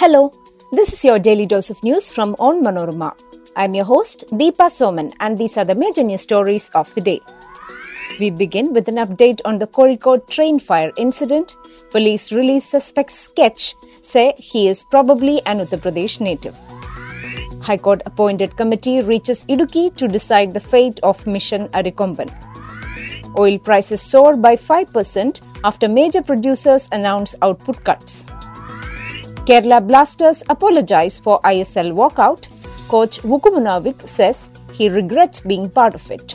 Hello, this is your daily dose of news from Onmanorama. I'm your host, Deepa Soman, and these are the major news stories of the day. We begin with an update on the Kozhikode train fire incident. Police release suspect sketch say he is probably an Uttar Pradesh native. High Court appointed committee reaches Idukki to decide the fate of Mission Arikomban. Oil prices soar by 5% after major producers announce output cuts. Kerala Blasters apologize for ISL walkout. Coach Vukomanović says he regrets being part of it.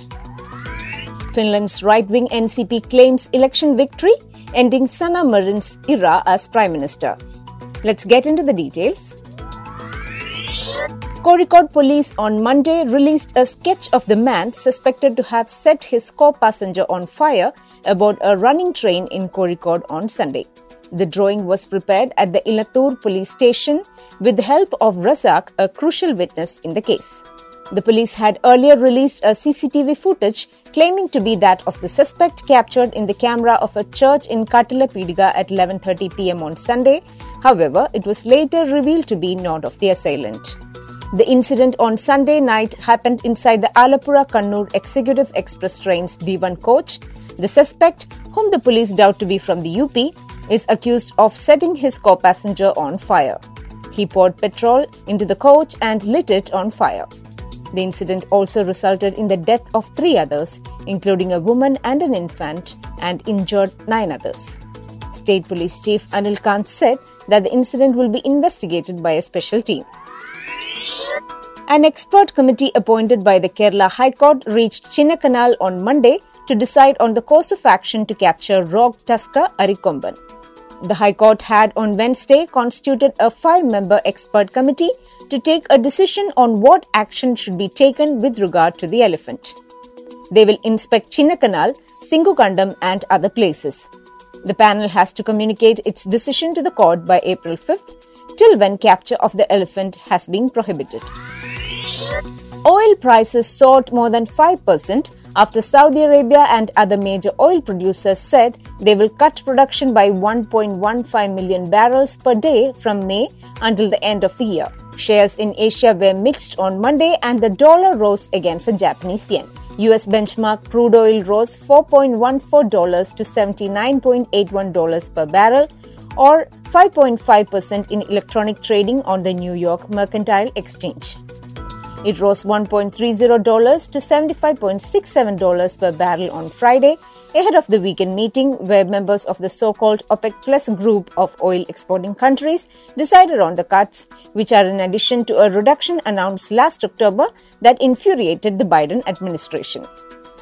Finland's right wing NCP claims election victory, ending Sanna Marin's era as Prime Minister. Let's get into the details. Kozhikode police on Monday released a sketch of the man suspected to have set his co passenger on fire aboard a running train in Kozhikode on Sunday. The drawing was prepared at the Elathur police station with the help of Razak, a crucial witness in the case. The police had earlier released a CCTV footage claiming to be that of the suspect captured in the camera of a church in Kattilapeedika at 11:30 p.m. on Sunday. However, it was later revealed to be not of the assailant. The incident on Sunday night happened inside the Alappuzha Kannur Executive Express train's D1 coach. The suspect, whom the police doubt to be from the UP, is accused of setting his co passenger on fire. He poured petrol into the coach and lit it on fire. The incident also resulted in the death of three others, including a woman and an infant, and injured nine others. State Police Chief Anil Kant said that the incident will be investigated by a special team. An expert committee appointed by the Kerala High Court reached Chinnakanal on Monday to decide on the course of action to capture rogue tusker Arikomban. The High Court had on Wednesday constituted a five member expert committee to take a decision on what action should be taken with regard to the elephant. They will inspect Chinnakanal, Singukandam, and other places. The panel has to communicate its decision to the court by April 5th, till when capture of the elephant has been prohibited. Oil prices soared more than 5% after Saudi Arabia and other major oil producers said they will cut production by 1.15 million barrels per day from May until the end of the year. Shares in Asia were mixed on Monday and the dollar rose against the Japanese yen. US benchmark crude oil rose $4.14 to $79.81 per barrel or 5.5% in electronic trading on the New York Mercantile Exchange. It rose $1.30 to $75.67 per barrel on Friday, ahead of the weekend meeting where members of the so called OPEC Plus group of oil exporting countries decided on the cuts, which are in addition to a reduction announced last October that infuriated the Biden administration.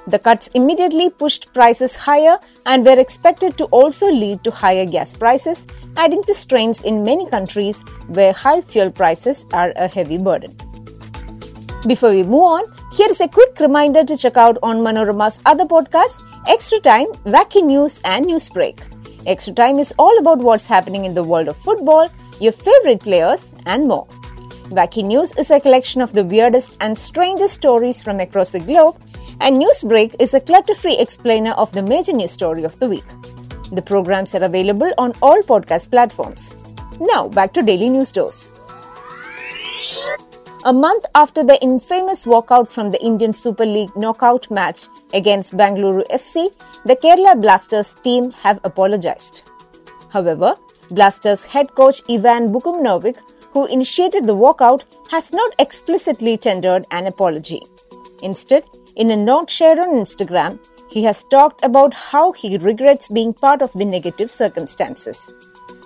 The cuts immediately pushed prices higher and were expected to also lead to higher gas prices, adding to strains in many countries where high fuel prices are a heavy burden. Before we move on, here is a quick reminder to check out Onmanorama's other podcasts, Extra Time, Wacky News, and Newsbreak. Extra Time is all about what's happening in the world of football, your favorite players, and more. Wacky News is a collection of the weirdest and strangest stories from across the globe, and Newsbreak is a clutter free explainer of the major news story of the week. The programs are available on all podcast platforms. Now, back to Daily News Dose. A month after the infamous walkout from the Indian Super League knockout match against Bangalore FC, the Kerala Blasters team have apologized. However, Blasters head coach Ivan Vukomanović, who initiated the walkout, has not explicitly tendered an apology. Instead, in a note shared on Instagram, he has talked about how he regrets being part of the negative circumstances.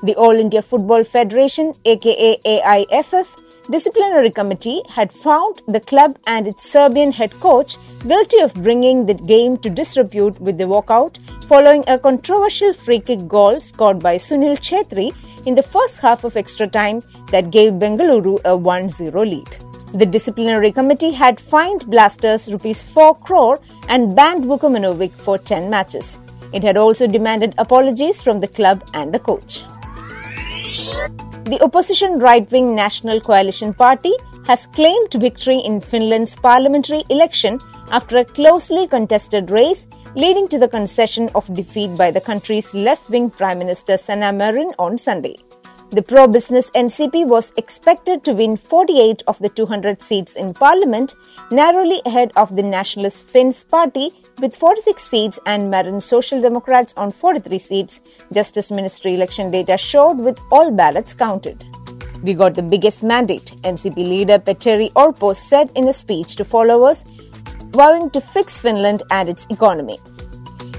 The All India Football Federation, aka AIFF, disciplinary committee had found the club and its Serbian head coach guilty of bringing the game to disrepute with the walkout following a controversial free kick goal scored by Sunil Chhetri in the first half of extra time that gave Bengaluru a 1-0 lead. The disciplinary committee had fined Blasters rupees 4 crore and banned Vukomanović for 10 matches. It had also demanded apologies from the club and the coach. The opposition right wing National Coalition Party has claimed victory in Finland's parliamentary election after a closely contested race, leading to the concession of defeat by the country's left wing Prime Minister Sanna Marin on Sunday. The pro business NCP was expected to win 48 of the 200 seats in parliament, narrowly ahead of the nationalist Finns party with 46 seats and Marin Social Democrats on 43 seats, Justice Ministry election data showed with all ballots counted. We got the biggest mandate, NCP leader Petteri Orpo said in a speech to followers, vowing to fix Finland and its economy.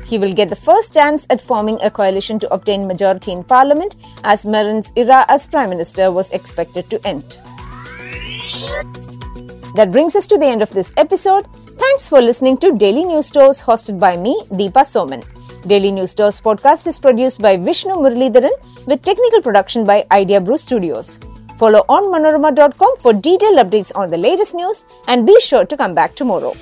He will get the first chance at forming a coalition to obtain majority in parliament as Marin's era as prime minister was expected to end. That brings us to the end of this episode. Thanks for listening to Daily News Dose hosted by me, Deepa Soman. Daily News Dose podcast is produced by Vishnu Muralidharan with technical production by Idea Brew Studios. Follow onmanorama.com for detailed updates on the latest news and be sure to come back tomorrow.